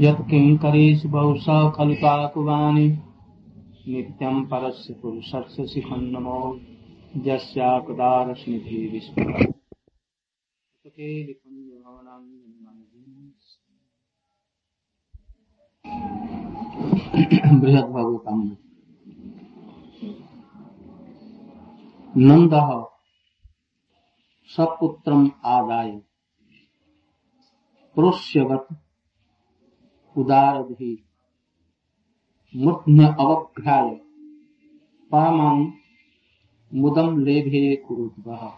यत्किङ्करेषु बहुशः खलु ताकुवानि नित्यं परस्य पुरुषस्य शिखन्नमो यस्याकदारस्निधिः विस्फुटके बृहद भागवतम नंद सपुत्रम आदाय। अवघ्राय। परमं मुदम लेभे कुरुद्वः।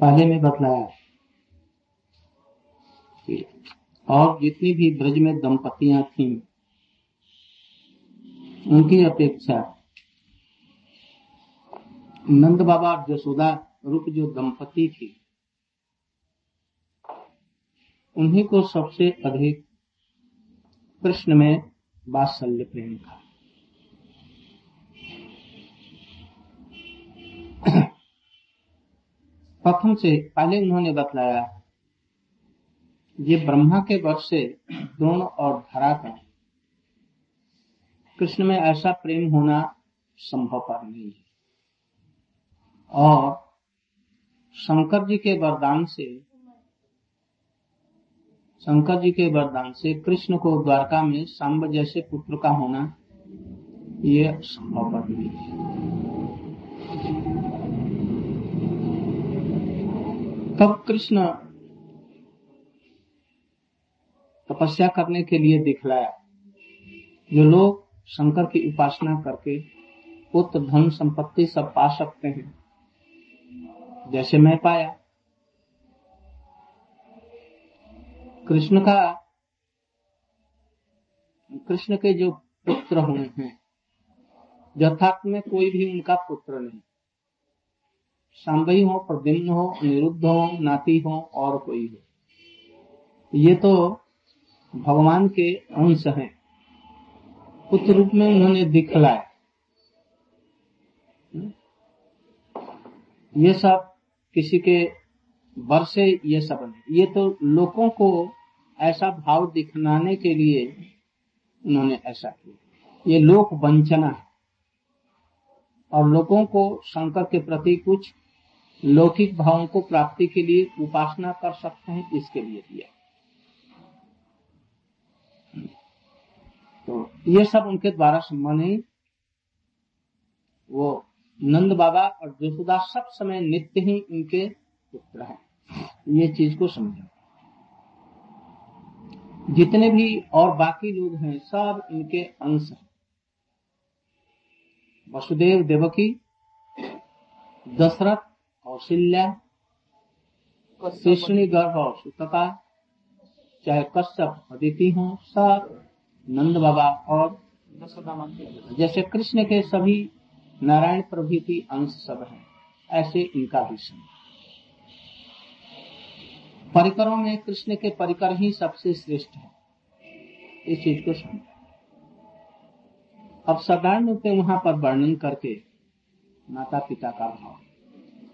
पहले में बतलाया। और जितनी भी ब्रज में दंपतियाँ थीं, उनकी अपेक्षा नंद बाबा और जसोदा रूप जो दंपति थी। उन्हीं को सबसे अधिक कृष्ण में बात्सल्य प्रेम था। प्रथम से पहले उन्होंने बतलाया ये ब्रह्मा के वर्ष से द्रोण और धरा का कृष्ण में ऐसा प्रेम होना संभव पर नहीं है। और शंकर जी के वरदान से, शंकर जी के वरदान से कृष्ण को द्वारका में सांब जैसे पुत्र का होना, ये संभव नहीं है। तब कृष्ण तपस्या करने के लिए दिखलाया। जो लोग शंकर की उपासना करके पुत्र धन संपत्ति सब पा सकते हैं जैसे मैं पाया। कृष्ण का, कृष्ण के जो पुत्र हुए हैं यथार्थ में कोई भी उनका पुत्र नहीं। सांबई हो, प्रद्युम्न हो, निरुद्ध हो, नाती हो, और कोई हो ये तो भगवान के अंश हैं। पुत्र रूप में उन्होंने दिखलाया। ये सब किसी के वर से ये सब नहीं ये तो लोगों को ऐसा भाव दिखलाने के लिए उन्होंने ऐसा किया। ये लोक वंचना है। और लोगों को शंकर के प्रति कुछ लौकिक भावों को प्राप्ति के लिए उपासना कर सकते हैं, इसके लिए दिया तो ये सब उनके द्वारा नहीं वो नंद बाबा और जसोदा सब समय नित्य ही उनके पुत्र हैं। ये चीज़ को समझो। जितने भी और बाकी लोग हैं सब इनके अंश हैं। वसुदेव देवकी दशरथ कौशल्या कृष्णी गर्भ और सुतका चाहे कश्यप अदिति हो सब नंद बाबा और जैसे कृष्ण के सभी नारायण प्रभृति अंश सब हैं, ऐसे इनका भी समय परिकरों में कृष्ण के परिकर ही सबसे श्रेष्ठ है। इस चीज़ को समझ अब साधारण रूप में वहाँ पर वर्णन करके माता पिता का भाव।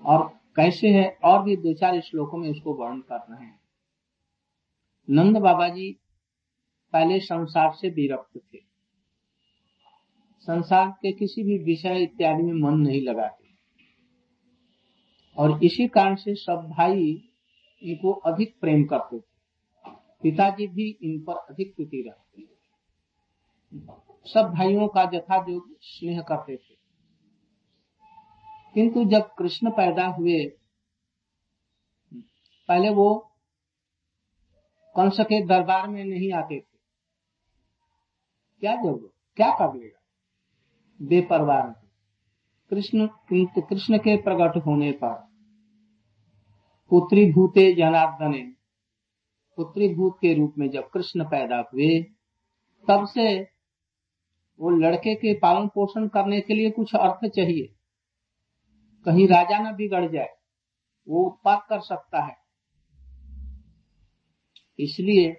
और कैसे है, और भी दो चार श्लोकों में उसको वर्णन कर रहे हैं। नंद बाबा जी पहले संसार से विरक्त थे। संसार के किसी भी विषय इत्यादि में मन नहीं लगाते। और इसी कारण से सब भाई इनको अधिक प्रेम करते थे। पिताजी भी इन पर अधिक प्रीति रखते सब भाइयों का जथा जो स्नेह करते थे। किंतु जब कृष्ण पैदा हुए, पहले वो कंस के दरबार में नहीं आते थे। क्या ज़रूरत? क्या कर लेगा? बेपरवाह। कृष्ण कृष्ण के प्रकट होने पर पुत्री भूते जनार्दने, पुत्री भूत के रूप में जब कृष्ण पैदा हुए, तब से वो लड़के के पालन पोषण करने के लिए कुछ अर्थ चाहिए। कहीं राजा न बिगड़ जाए, वो उत्पाद कर सकता है। इसलिए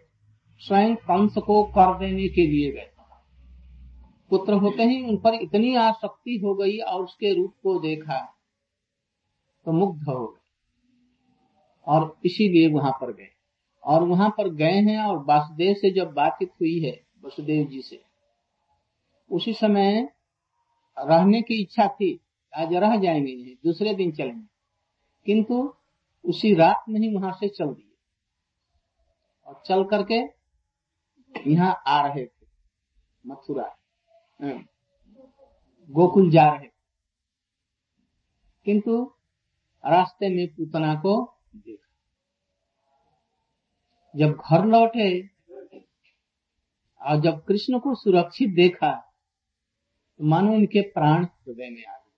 स्वयं कंस को कर देने के लिए गए। पुत्र होते ही उन पर इतनी आसक्ति हो गई और उसके रूप को देखा तो मुग्ध हो गए। और इसीलिए वहाँ पर गए। और वहाँ पर गए हैं और वासुदेव से जब बातचीत हुई है वसुदेव जी से, उसी समय रहने की इच्छा थी, आज रह जाएँगे, दूसरे दिन चलेंगे। किंतु उसी रात में ही वहाँ से चल दिए। और चल करके यहाँ आ रहे थे मथुरा। गोकुल जा रहे। किंतु रास्ते में पूतना को देखा। जब घर लौटे और जब कृष्ण को सुरक्षित देखा तो मानो उनके प्राण हृदय में आ गए।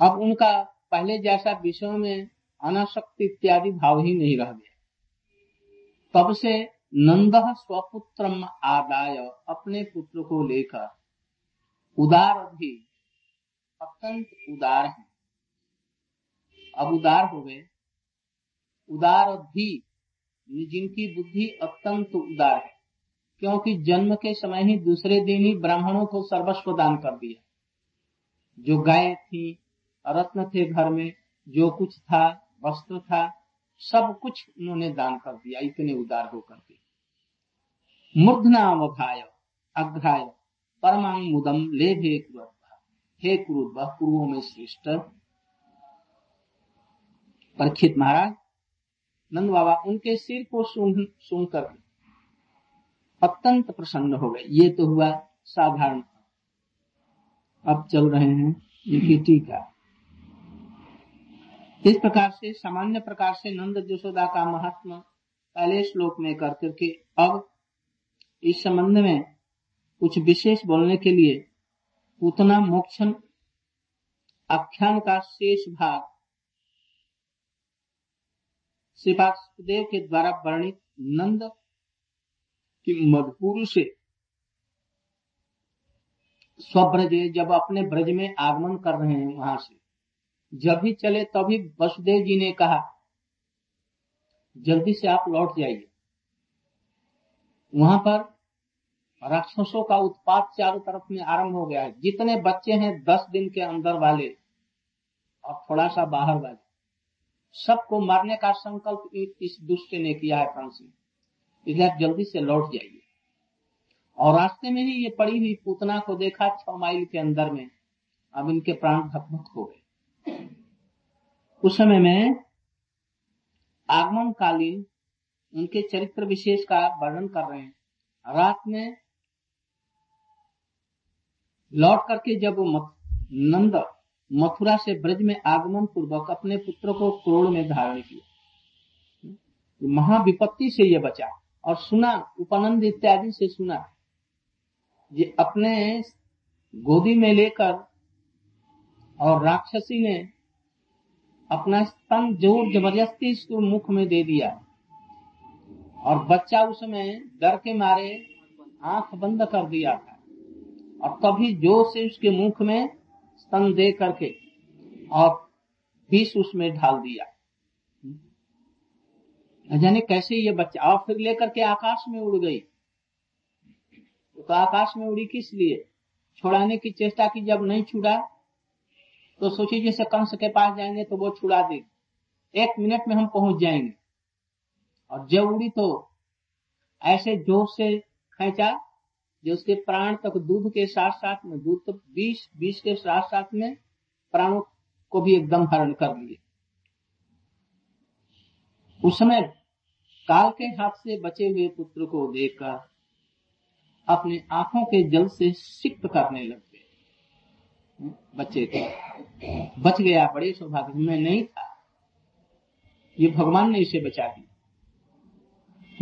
अब उनका पहले जैसा विषयों में अनाशक्ति इत्यादि भाव ही नहीं रह गया। तब से नंद स्वपुत्र आदाय अपने पुत्र को लेकर उदार भी, अत्यंत उदार है। अब उदार हो गए। उदार भी, जिनकी बुद्धि अत्यंत उदार है, क्योंकि जन्म के समय ही दूसरे दिन ही ब्राह्मणों को सर्वस्व दान कर दिया। जो गाय थी, रत्न थे घर में, जो कुछ था, वस्त्र था, सब कुछ उन्होंने दान कर दिया, इतने उदार होकर के। मूर्धनावघाय अघ्राय परमांग मुदम ले भे हे क्रुद्ध पूर्वों में श्रेष्ठ। परीक्षित महाराज, नंद बाबा उनके सिर को सुन सुनकर अत्यंत प्रसन्न हो गए। ये तो हुआ साधारण। अब चल रहे हैं इनकी टीका इस प्रकार से, सामान्य प्रकार से नंद जसोदा का महात्मा पहले श्लोक में कर, करके अब इस संबंध में कुछ विशेष बोलने के लिए उतना मोक्षण आख्यान का शेष भाग श्रीपादेव के द्वारा वर्णित नंद की मधुपुर से स्वब्रज जब अपने ब्रज में आगमन कर रहे हैं वहाँ से। जब भी चले तभी वसुदेव जी ने कहा, जल्दी से आप लौट जाइए। वहाँ पर राक्षसों का उत्पाद चारों तरफ़ में आरंभ हो गया है। जितने बच्चे हैं दस दिन के अंदर वाले और थोड़ा सा बाहर वाले, सबको मारने का संकल्प इस दुष्ट ने किया है कंस ने इसलिए आप जल्दी से लौट जाइए। और रास्ते में ही ये पड़ी हुई पूतना को देखा छह माइल के अंदर में अब इनके प्राण भक हो गए। उस समय में आगमन कालीन उनके चरित्र विशेष का वर्णन कर रहे हैं। रात में लौट करके जब नंद मथुरा से ब्रज में आगमन पूर्वक अपने पुत्र को क्रोड़ में धारण किया। महाविपत्ति से यह बचा और सुना, उपनंद इत्यादि से सुना। ये अपने गोदी में लेकर और राक्षसी ने अपना स्तन ज़ोर ज़बरदस्ती इसको मुख में दे दिया। और बच्चा उसमें डर के मारे आँख बंद कर दिया था। और तभी ज़ोर से उसके मुख में स्तन दे करके और विष उसमें ढाल दिया। जाने कैसे ये बच्चा, और फिर लेकर के आकाश में उड़ गई। तो आकाश में उड़ी किस लिए? छुड़ाने की चेष्टा की जब नहीं छुड़ा तो सोची जैसे कंस के पास जाएँगे तो वो छुड़ा दे। एक मिनट में हम पहुँच जाएँगे। और जब उड़ी तो ऐसे जोश से खेचा जो उसके प्राण तक दूध के साथ साथ में, दूध तो बीस बीस के साथ साथ में प्राणों को भी एकदम हरण कर लिए। उस समय काल के हाथ से बचे हुए पुत्र को देखकर अपने आँखों के जल से सिक्त करने लग गए बच्चे थे बच गया, बड़े सौभाग्य में नहीं था। ये भगवान ने इसे बचा दिया।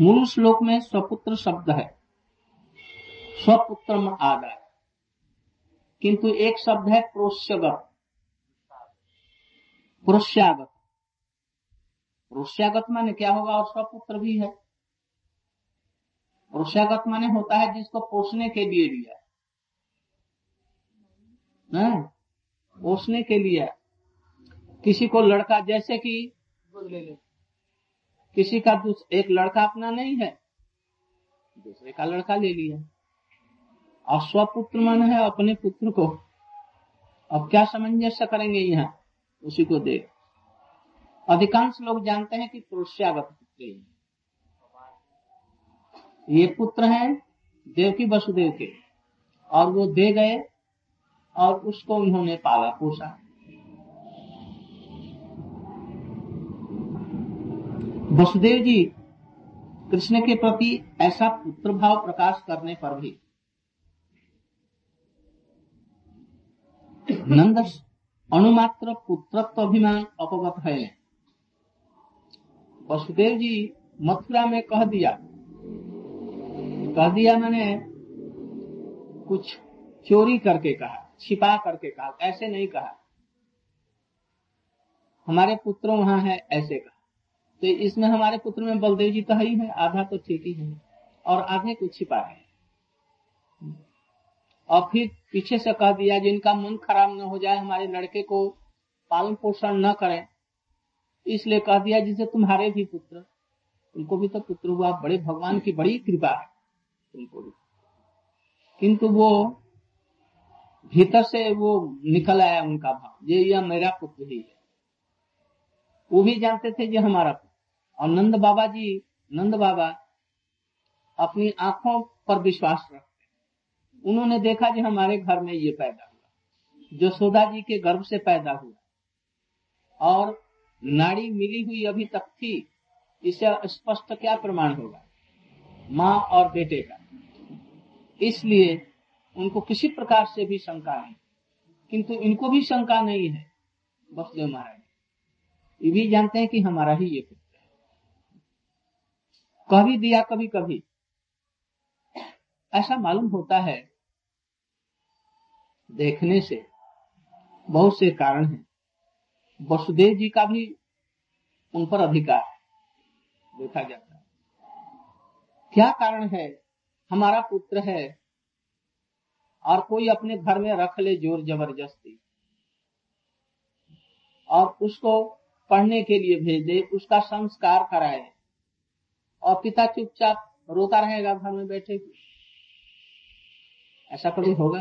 मूल श्लोक में स्वपुत्र शब्द है। स्वपुत्र आदाय किंतु एक शब्द है प्रोष्यगत। प्रोष्यागत। प्रोष्यागत माने क्या होगा? और स्वपुत्र भी है। प्रोष्यागत माने होता है जिसको पोषने के लिए लिया पोषने के लिए। किसी को लड़का जैसे कि किसी का एक लड़का अपना नहीं है, दूसरे का लड़का ले लिया। और स्वपुत्र मन है अपने पुत्र को। अब क्या सामंजस्य करेंगे यहाँ? उसी को दे अधिकांश लोग जानते हैं कि पुरुषागत पुत्र ये पुत्र हैं देवकी वसुदेव के। और वो दे गए और उसको उन्होंने पाला पोसा। वसुदेव जी, कृष्ण के प्रति ऐसा पुत्र भाव प्रकाश करने पर भी। नंद, अणुमात्र पुत्रत्व अभिमान अपगत है। वसुदेव जी मथुरा में कह दिया। कह दिया मैंने, कुछ चोरी करके कहा, छिपा करके कहा, ऐसे नहीं कहा। हमारे पुत्र वहाँ है, ऐसे कहा। तो इसमें हमारे पुत्र में बलदेव जी तो ही है आधा तो ठीक ही है और आधे को छिपा है। और फिर पीछे से कह दिया जिनका मन खराब न हो जाए हमारे लड़के को पालन पोषण न करें। इसलिए कह दिया जिसे तुम्हारे भी पुत्र उनको भी तो पुत्र हुआ बड़े भगवान की बड़ी कृपा है। उनको भी। किंतु वो भीतर से वो निकल आया उनका भाव ये यह मेरा पुत्र ही है। वो भी जानते थे ये हमारा पुत्र। और नंद बाबा जी, नंद बाबा अपनी आँखों पर विश्वास रखते। उन्होंने देखा कि हमारे घर में ये पैदा हुआ, जो सोदा जी के गर्भ से पैदा हुआ। और नाड़ी मिली हुई अभी तक थी, इसे स्पष्ट क्या प्रमाण होगा? माँ और बेटे का। इसलिए उनको किसी प्रकार से भी शंका नहीं, किंतु इनको भी शंका नहीं है, बसदेव महाराज। ये भी जानते हैं कि हमारा ही ये कह भी दिया, कभी कभी। ऐसा मालूम होता है, देखने से बहुत से कारण हैं। वसुदेव जी का भी उन पर अधिकार है, देखा जाता है। क्या कारण है? हमारा पुत्र है, और कोई अपने घर में रख ले ज़ोर ज़बरदस्ती। और उसको पढ़ने के लिए भेज दे, उसका संस्कार कराए। और पिता चुपचाप रोता रहेगा घर में बैठे ऐसा कभी होगा?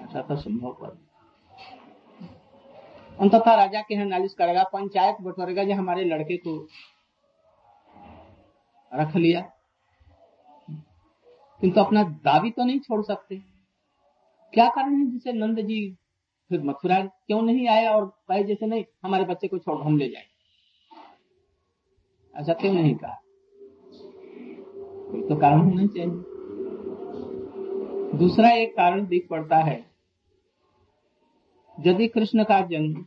ऐसा तो संभव पर अंततः राजा के यहाँ नालिश करेगा, पंचायत बटोरेगा जो हमारे लड़के को रख लिया। किंतु अपना दावी तो नहीं छोड़ सकते। क्या कारण है जिसे नंद जी फिर मथुरा क्यों नहीं आया और भाई जैसे नहीं, हमारे बच्चे को छोड़ हम ले जाए? ऐसा क्यों नहीं कहा? तो कारण होना चाहिए। दूसरा एक कारण दिख पड़ता है। यदि कृष्ण का जन्म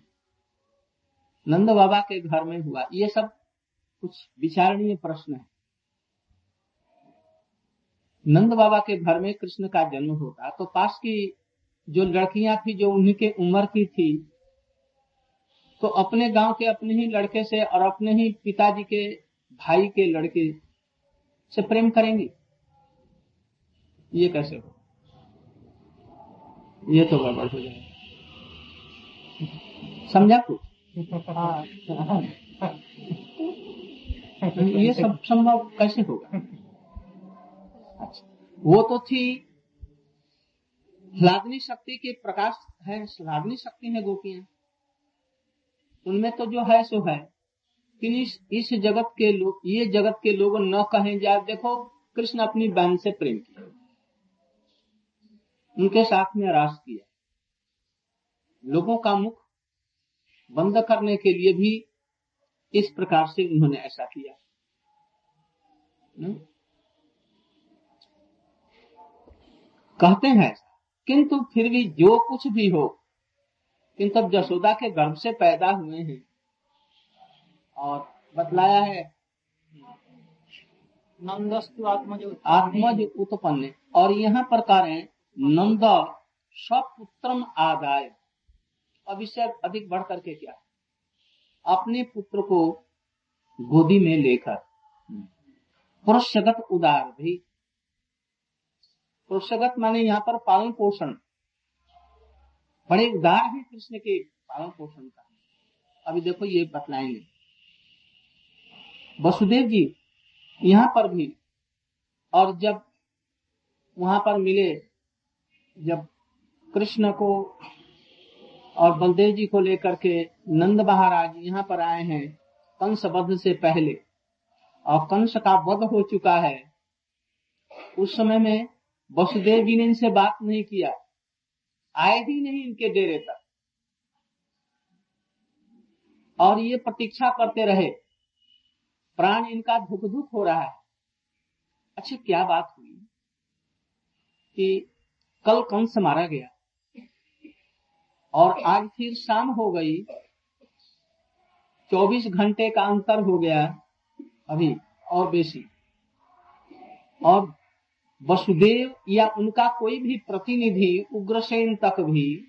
नंद बाबा के घर में हुआ, ये सब कुछ विचारणीय प्रश्न है। नंद बाबा के घर में कृष्ण का जन्म होता तो पास की जो लड़कियाँ थी, जो उनके उम्र की थी तो अपने गाँव के अपने ही लड़के से और अपने ही पिताजी के भाई के लड़के से प्रेम करेंगी? ये कैसे हो ये तो गड़बड़ हो जाएगा। समझा कुछ ये सब संभव कैसे होगा? अच्छा वो तो थी लादनी शक्ति के प्रकाश है, लादनी शक्ति है गोपियाँ। उनमें तो जो है सो है। कि इस, इस जगत के लोग ये जगत के लोग न कहें जाए। देखो कृष्ण अपनी बहन से प्रेम किया। उनके साथ में रास किया। लोगों का मुख बंद करने के लिए भी इस प्रकार से उन्होंने ऐसा किया। कहते हैं किंतु फिर भी जो कुछ भी हो किंतु अब जसोदा के गर्भ से पैदा हुए हैं। और बतलाया है नंदस्तु आत्मज आत्मज उत्पन्न और यहाँ पर कह रहे हैं नंद सपुत्रम आदाय। अब इससे अधिक बढ़ करके क्या? अपने पुत्र को गोदी में लेकर। पुरुषगत उदार भी। पुरुषगत माने यहाँ पर पालन पोषण। बड़े उदार है कृष्ण के पालन पोषण का। अभी देखो ये बतलाएँगे। वसुदेव जी, यहाँ पर भी, और जब वहाँ पर मिले, जब कृष्ण को और बलदेव जी को लेकर के नंद महाराज यहाँ पर आए हैं, कंस वध से पहले, और कंस का वध हो चुका है, उस समय में वसुदेव जी ने इनसे बात नहीं किया। आए ही नहीं इनके डेरे तक। और ये प्रतीक्षा करते रहे, प्राण इनका धुक धुक हो रहा है। अच्छा क्या बात हुई कि कल कंस मारा गया और आज फिर शाम हो गई, चौबीस घंटे का अंतर हो गया अभी, और बेसी और वसुदेव या उनका कोई भी प्रतिनिधि उग्रसेन तक भी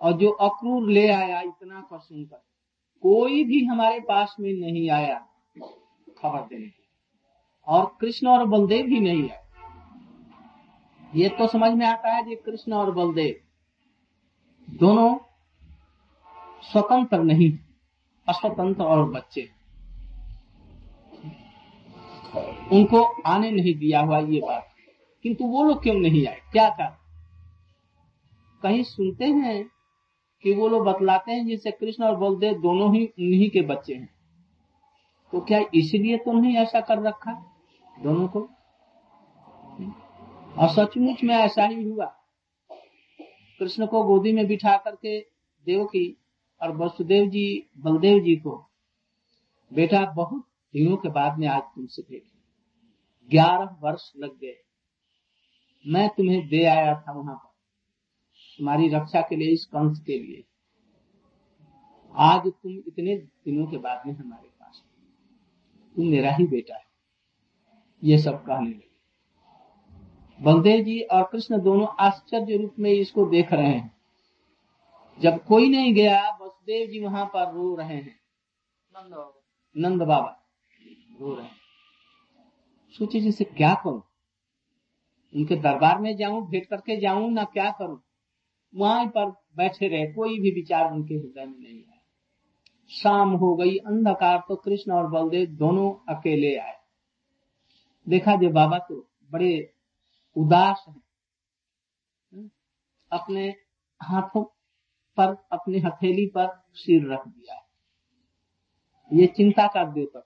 और जो अक्रूर ले आया, इतना कर सुनकर। कोई भी हमारे पास में नहीं आया, खबर देने और कृष्ण और बलदेव भी नहीं आए। ये तो समझ में आता है कि कृष्ण और बलदेव दोनों स्वतंत्र नहीं, अस्वतंत्र और बच्चे। उनको आने नहीं दिया हुआ ये बात। किंतु वो लोग क्यों नहीं आए? क्या कारण कहीं सुनते हैं कि वो लोग बतलाते हैं जैसे कृष्ण और बलदेव दोनों ही, उन्हीं के बच्चे हैं। तो क्या इसलिए तो नहीं ऐसा कर रखा दोनों को? और सचमुच में ऐसा ही हुआ। कृष्ण को गोदी में बिठा करके देवकी और वसुदेव जी, बलदेव जी को, बेटा, बहुत दिनों के बाद में आज तुमसे भेट ग्यारह वर्ष लग गए। मैं तुम्हें दे आया था वहाँ पर तुम्हारी रक्षा के लिए इस कंस के लिए। आज तुम इतने दिनों के बाद में हमारे पास तुम मेरा ही बेटा है। ये सब कहने लगे। बलदेव जी और कृष्ण दोनों आश्चर्य रूप में इसको देख रहे हैं। जब कोई नहीं गया वसुदेव जी वहाँ पर रो रहे हैं। नंद बाबा रो रहे हैं। सोचे जैसे क्या करूँ? उनके दरबार में जाऊँ, भेंट करके जाऊँ, ना क्या करूँ? वहाँ पर बैठे रहे, कोई भी विचार उनके हृदय में नहीं आया। शाम हो गई, अंधकार तो कृष्ण और बलदेव दोनों अकेले आए। देखा जो बाबा तो बड़े उदास है। अपने हाथों पर, अपनी हथेली पर सिर रख दिया ये चिंता का द्योतक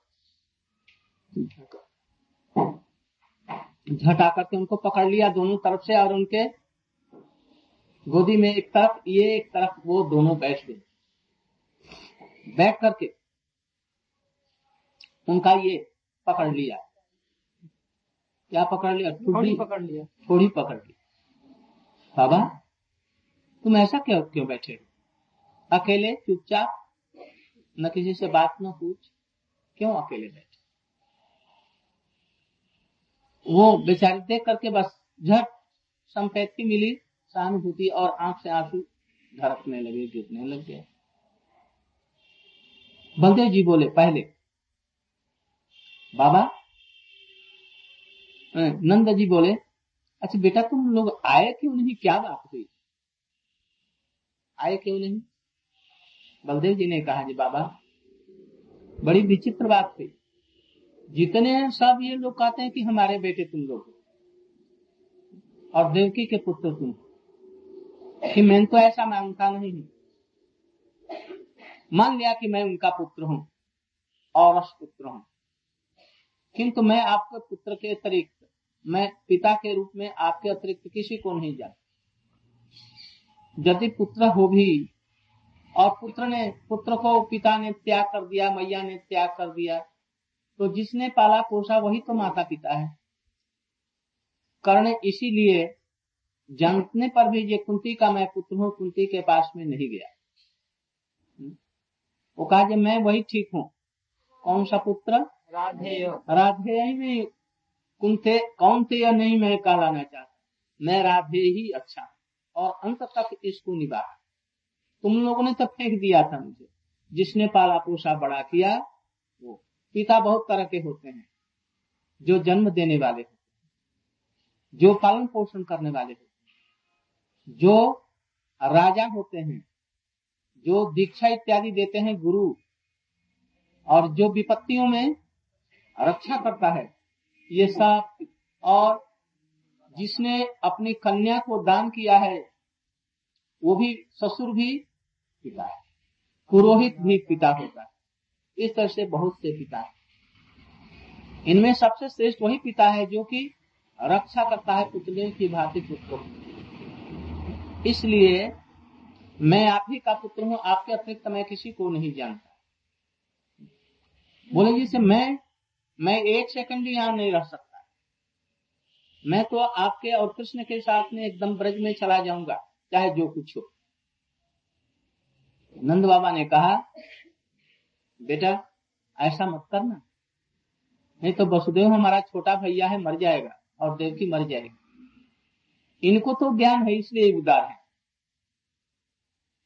झटा करके उनको पकड़ लिया दोनों तरफ़ से और उनके गोदी में एक तरफ़ ये एक तरफ़ वो दोनों बैठ गए। बैठ करके उनका ये पकड़ लिया। क्या पकड़ लिया? थोड़ी पकड़ लिया। थोड़ी पकड़ ली बाबा तुम ऐसा क्यों क्यों बैठे अकेले चुपचाप न किसी से बात न पूछ। क्यों अकेले बैठे? वो बेचारी देख करके बस झट संपैती मिली, सहानुभूति और आँख से आँसू धड़कने लगे, गिरने लग गए। बलदेव जी बोले, पहले, बाबा नंद जी बोले अच्छा बेटा, तुम लोग आए क्यों नहीं? क्या बात हुई? आए क्यों नहीं? बलदेव जी ने कहा, जी बाबा, बड़ी विचित्र बात हुई। जितने हैं सब ये लोग कहते हैं कि हमारे बेटे तुम लोग और देवकी के पुत्र तुम कि मैं तो ऐसा मानता नहीं हूँ। मान लिया कि मैं उनका पुत्र हूँ और पुत्र हूँ। किंतु मैं आपके पुत्र के अतिरिक्त, मैं पिता के रूप में आपके अतिरिक्त किसी को नहीं जानता। यदि पुत्र हो भी, और पुत्र ने, पुत्र को पिता ने त्याग कर दिया, मैया ने त्याग कर दिया तो जिसने पाला पोसा वही तो माता पिता है। कर्ण इसीलिए जानने पर भी ये कुंती का मैं पुत्र हूँ कुंती के पास में नहीं गया। वो कहा मैं वही ठीक हूँ। कौन सा पुत्र? राधे राधे ही में कुंते कौन थे या नहीं मैं कहलाना चाहता। मैं राधे ही अच्छा और अंत तक इसको निभा। तुम लोगों ने तो फेंक दिया था मुझे। जिसने पाला पोसा बड़ा किया पिता बहुत तरह के होते हैं, जो जन्म देने वाले हैं, जो पालन पोषण करने वाले होते हैं, जो राजा होते हैं, जो दीक्षा इत्यादि देते हैं गुरु, और जो विपत्तियों में रक्षा करता है, ये सब, और जिसने अपनी कन्या को दान किया है, वो भी, ससुर भी पिता है, पुरोहित भी पिता होता है। इस तरह से बहुत से पिता है। इनमें सबसे श्रेष्ठ वही पिता है जो कि रक्षा करता है पुतले की भांति पुत्र इसलिए मैं आप ही का पुत्र हूँ, आपके अतिरिक्त मैं किसी को नहीं जानता। बोले जैसे मैं मैं एक सेकंड यहाँ नहीं रह सकता। मैं तो आपके और कृष्ण के साथ में एकदम ब्रज में चला जाऊँगा, चाहे जो कुछ हो। नंद बाबा ने कहा बेटा, ऐसा मत करना। नहीं तो वसुदेव हमारा छोटा भैया है, मर जाएगा और देवकी मर जाएगी। इनको तो ज्ञान है, इसलिए उदार है।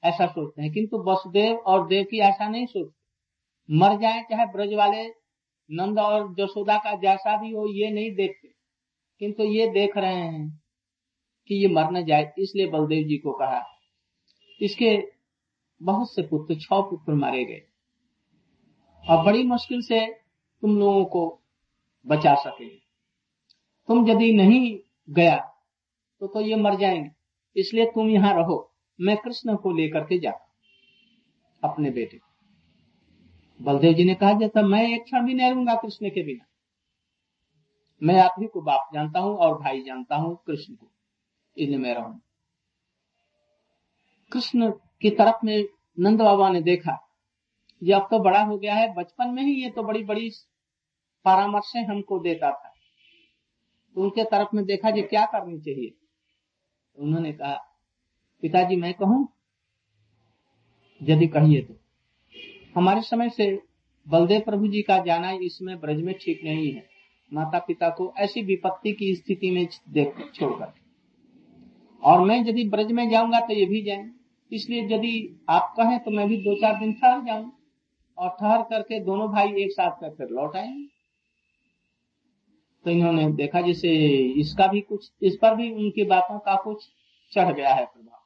ऐसा सोचते हैं, किंतु वसुदेव और देवकी ऐसा नहीं सोचते। मर जाए, चाहे ब्रज वाले नंद और जसोदा का जैसा भी हो, ये नहीं देखते। किंतु ये देख रहे हैं कि ये मर न जाए, इसलिए बलदेव जी को कहा। इसके बहुत से पुत्र, छह पुत्र मारे गए। और बड़ी मुश्किल से तुम लोगों को बचा सके। तुम यदि नहीं गया तो तो ये मर जाएँगे। इसलिए तुम यहाँ रहो। मैं कृष्ण को लेकर के जा अपने बेटे बलदेव जी ने कहा, जैसा मैं एक क्षण भी नहीं रहूँगा कृष्ण के बिना, मैं आप ही को बाप जानता हूँ और भाई जानता हूँ कृष्ण को। इन्हें मैं रहूँ कृष्ण की तरफ़ में नंद बाबा ने देखा ये अब तो बड़ा हो गया है, बचपन में ही ये तो बड़ी बड़ी परामर्श हमको देता था। तो उनके तरफ़ में देखा जी क्या करनी चाहिए। तो उन्होंने कहा, पिताजी मैं कहूँ, यदि कहिए तो। हमारे समय से बलदेव प्रभु जी का जाना इसमें ब्रज में ठीक नहीं है। माता पिता को ऐसी विपत्ति की स्थिति में देख छोड़कर। और मैं यदि ब्रज में जाऊँगा तो ये भी जाए। इसलिए यदि आप कहें तो मैं भी दो चार दिन ठहर जाऊँ। और ठहर करके दोनों भाई एक साथ कर फिर लौट आए तो इन्होंने देखा जैसे इसका भी कुछ, इस पर भी उनकी बातों का कुछ चढ़ गया है प्रभाव।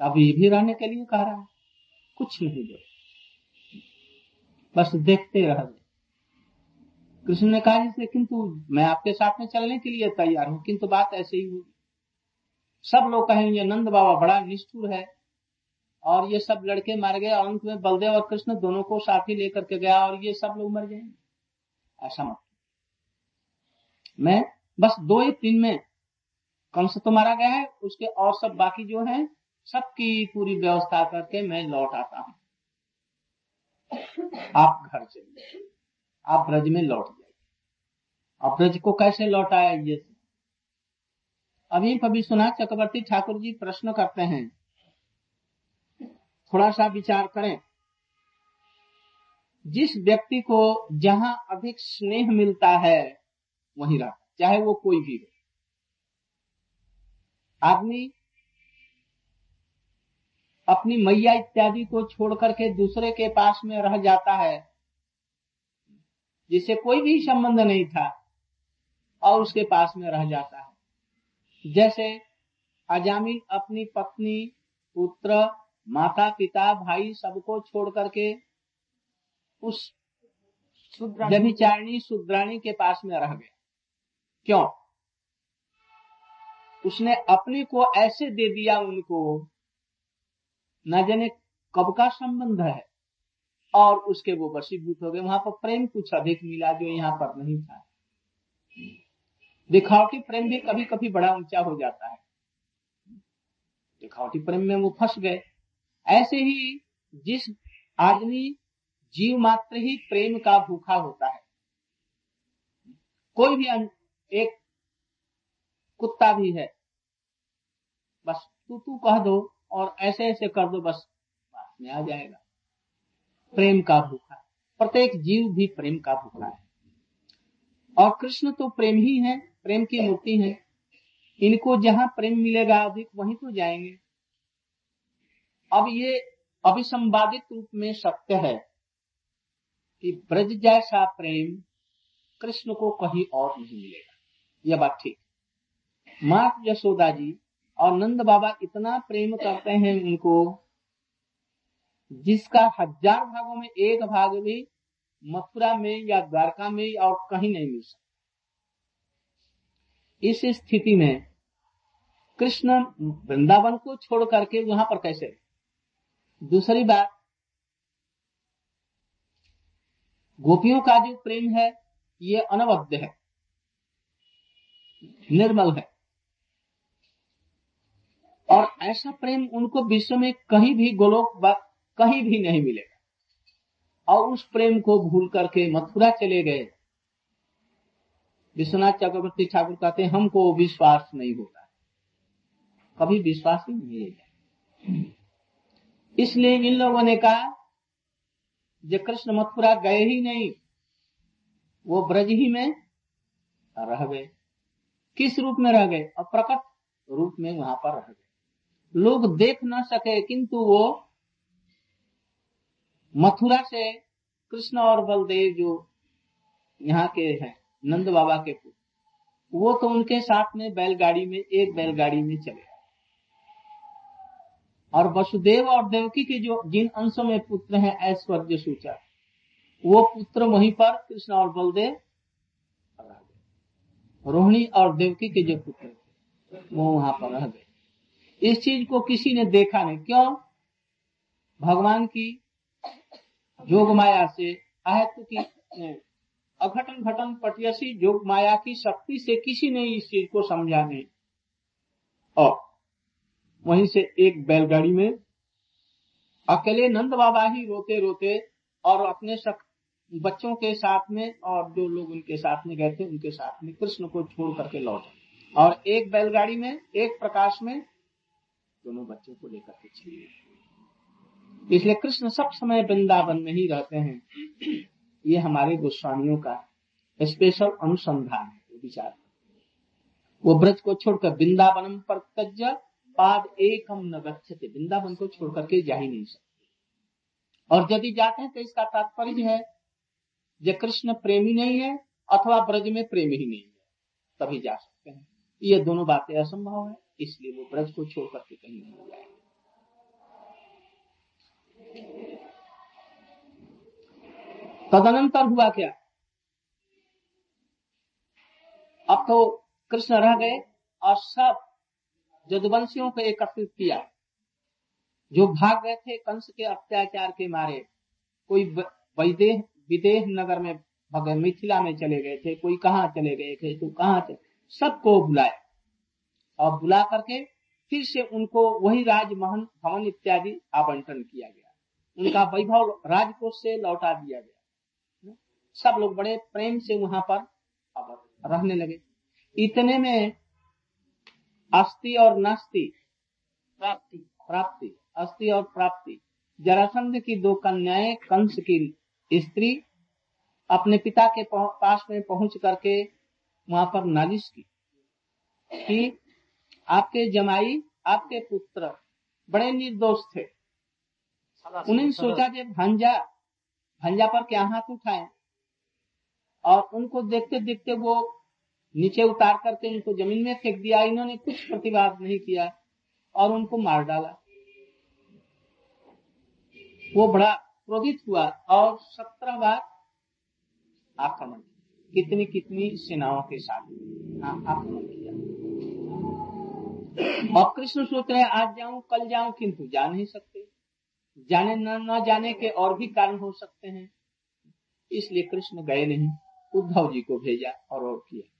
अब ये भी रहने के लिए कह रहा है, कुछ नहीं दो बस देखते रह गए। कृष्ण ने कहा जैसे किंतु मैं आपके साथ में चलने के लिए तैयार हूँ, किंतु बात ऐसे ही हुई। सब लोग कहेंगे, नंद बाबा बड़ा निष्ठुर है और ये सब लड़के मर गए, और अंत में बलदेव और कृष्ण दोनों को साथ ही लेकर के गया, और ये सब लोग मर जाएँगे ऐसा मत मैं बस दो ही दिन में कंस तो मारा गया है, उसके और सब बाकी जो है, सबकी पूरी व्यवस्था करके मैं लौट आता हूँ। आप घर चलिए। आप ब्रज में लौट जाइए। अब ब्रज को कैसे लौटाया ये? अभी कभी सुना चक्रवर्ती ठाकुर जी प्रश्न करते हैं थोड़ा सा विचार करें। जिस व्यक्ति को जहाँ अधिक स्नेह मिलता है, वहीं रहता चाहे वो कोई भी हो। आदमी अपनी मैया इत्यादि को छोड़ करके दूसरे के पास में रह जाता है, जिससे कोई भी संबंध नहीं था, और उसके पास में रह जाता है। जैसे अजामिल अपनी पत्नी, पुत्र माता पिता भाई सबको छोड़ करके उस व्यभिचारिणी शुद्राणी के पास में रह गया। क्यों? उसने अपने को ऐसे दे दिया उनको न जाने कब का संबंध है। और उसके वो वशीभूत हो गए। वहाँ पर प्रेम कुछ अधिक मिला जो यहाँ पर नहीं था। दिखावटी प्रेम भी कभी कभी बड़ा ऊँचा हो जाता है। दिखावटी प्रेम में वो फंस गए। ऐसे ही जिस आदमी जीव मात्र ही प्रेम का भूखा होता है, कोई भी एक कुत्ता भी है, बस तू तू कह दो और ऐसे ऐसे कर दो, बस में आ जाएगा। प्रेम का भूखा, प्रत्येक जीव भी प्रेम का भूखा है। और कृष्ण तो प्रेम ही है, प्रेम की मूर्ति है। इनको जहाँ प्रेम मिलेगा, अधिक वहीं तो जाएँगे। अब ये अभिसंवादित रूप में सत्य है कि ब्रज जैसा प्रेम कृष्ण को कहीं और नहीं मिलेगा। यह बात ठीक। माँ यशोदा जी और नंद बाबा इतना प्रेम करते हैं उनको, जिसका हज़ार भागों में एक भाग भी मथुरा में या द्वारका में और कहीं नहीं मिल सकता। इस स्थिति में कृष्ण वृंदावन को छोड़ करके वहाँ पर कैसे दूसरी बात, गोपियों का जो प्रेम है, ये अनवद्य है। निर्मल है। और ऐसा प्रेम उनको विश्व में कहीं भी गोलोक कहीं भी नहीं मिलेगा। और उस प्रेम को भूल करके मथुरा चले गए। विश्वनाथ चक्रवर्ती ठाकुर कहते हमको विश्वास नहीं होता। कभी विश्वास ही नहीं है। इसलिए इन लोगों ने कहा जो कृष्ण मथुरा गए ही नहीं, वो ब्रज ही में रह गए। किस रूप में रह गए? और प्रकट रूप में वहाँ पर रह गए। लोग देख न सके, किंतु वो मथुरा से कृष्ण और बलदेव जो यहाँ के हैं, नंद बाबा के पुत्र, वो तो उनके साथ में बैलगाड़ी में, एक बैलगाड़ी में चले और वसुदेव और देवकी के जो, जिन अंशों में पुत्र हैं, ऐश्वर्य सूचा वो पुत्र वहीं पर कृष्ण और बलदेव रोहिणी और देवकी के जो पुत्र वो वहाँ पर रह गए। इस चीज़ को किसी ने देखा नहीं। क्यों? भगवान की जोग माया से आहत की अघटन घटन पटियसी जोग माया की शक्ति से किसी ने इस चीज़ को समझा नहीं। और वहीं से एक बैलगाड़ी में अकेले नंद बाबा ही रोते रोते और अपने सब बच्चों के साथ में और जो लोग उनके साथ में गए थे, उनके साथ में कृष्ण को छोड़ करके लौटे। और एक बैलगाड़ी में, एक प्रकाश में दोनों बच्चों को लेकर के चले इसलिए कृष्ण सब समय वृंदावन में ही रहते हैं। ये हमारे गोस्वामियों का स्पेशल अनुसंधान है विचार। वो ब्रज को छोड़कर वृंदावनम पर तज पाद एकम न गच्छते वृंदावन को छोड़ करके जा ही नहीं सकते। और यदि जाते हैं तो इसका तात्पर्य है जो कृष्ण प्रेमी नहीं है, अथवा ब्रज में प्रेमी ही नहीं है, तभी जा सकते हैं। ये दोनों बातें असंभव है, इसलिए वो ब्रज को छोड़ करके कहीं नहीं जाएँगे। तदनंतर हुआ क्या? अब तो कृष्ण रह गए और सब जदवंशियों को एकत्रित किया। जो भाग गए थे कंस के अत्याचार के मारे, कोई वैदेह, विदेह नगर में भगवान मिथिला में चले गए थे, कोई कहाँ चले गए थे तो कहाँ चले सबको बुलाया और बुला करके फिर से उनको वही राजमहल भवन इत्यादि आवंटन किया गया। उनका वैभव राजकोष से लौटा दिया गया। सब लोग बड़े प्रेम से वहाँ पर रहने लगे। इतने में अस्थि और नास्ति। प्राप्ति प्राप्ति अस्थि और प्राप्ति। जरासंध की दो कन्याएँ कंस की स्त्री अपने पिता के पास में पहुँच करके वहाँ पर नालिश की कि आपके जमाई आपके पुत्र बड़े निर्दोष थे। उन्हें सोचा कि भंजा भंजा पर क्या हाथ उठाए। और उनको देखते देखते वो नीचे उतार करके उनको ज़मीन में फेंक दिया इन्होंने कुछ प्रतिवाद नहीं किया और उनको मार डाला। वो बड़ा क्रोधित हुआ और सत्रह बार आक्रमण कितनी कितनी सेनाओं के साथ आक्रमण किया। अब कृष्ण सोच रहे आज जाऊँ कल जाऊँ किंतु जा नहीं सकते। जाने न, न जाने के और भी कारण हो सकते हैं। इसलिए कृष्ण गए नहीं उद्धव जी को भेजा और और किया।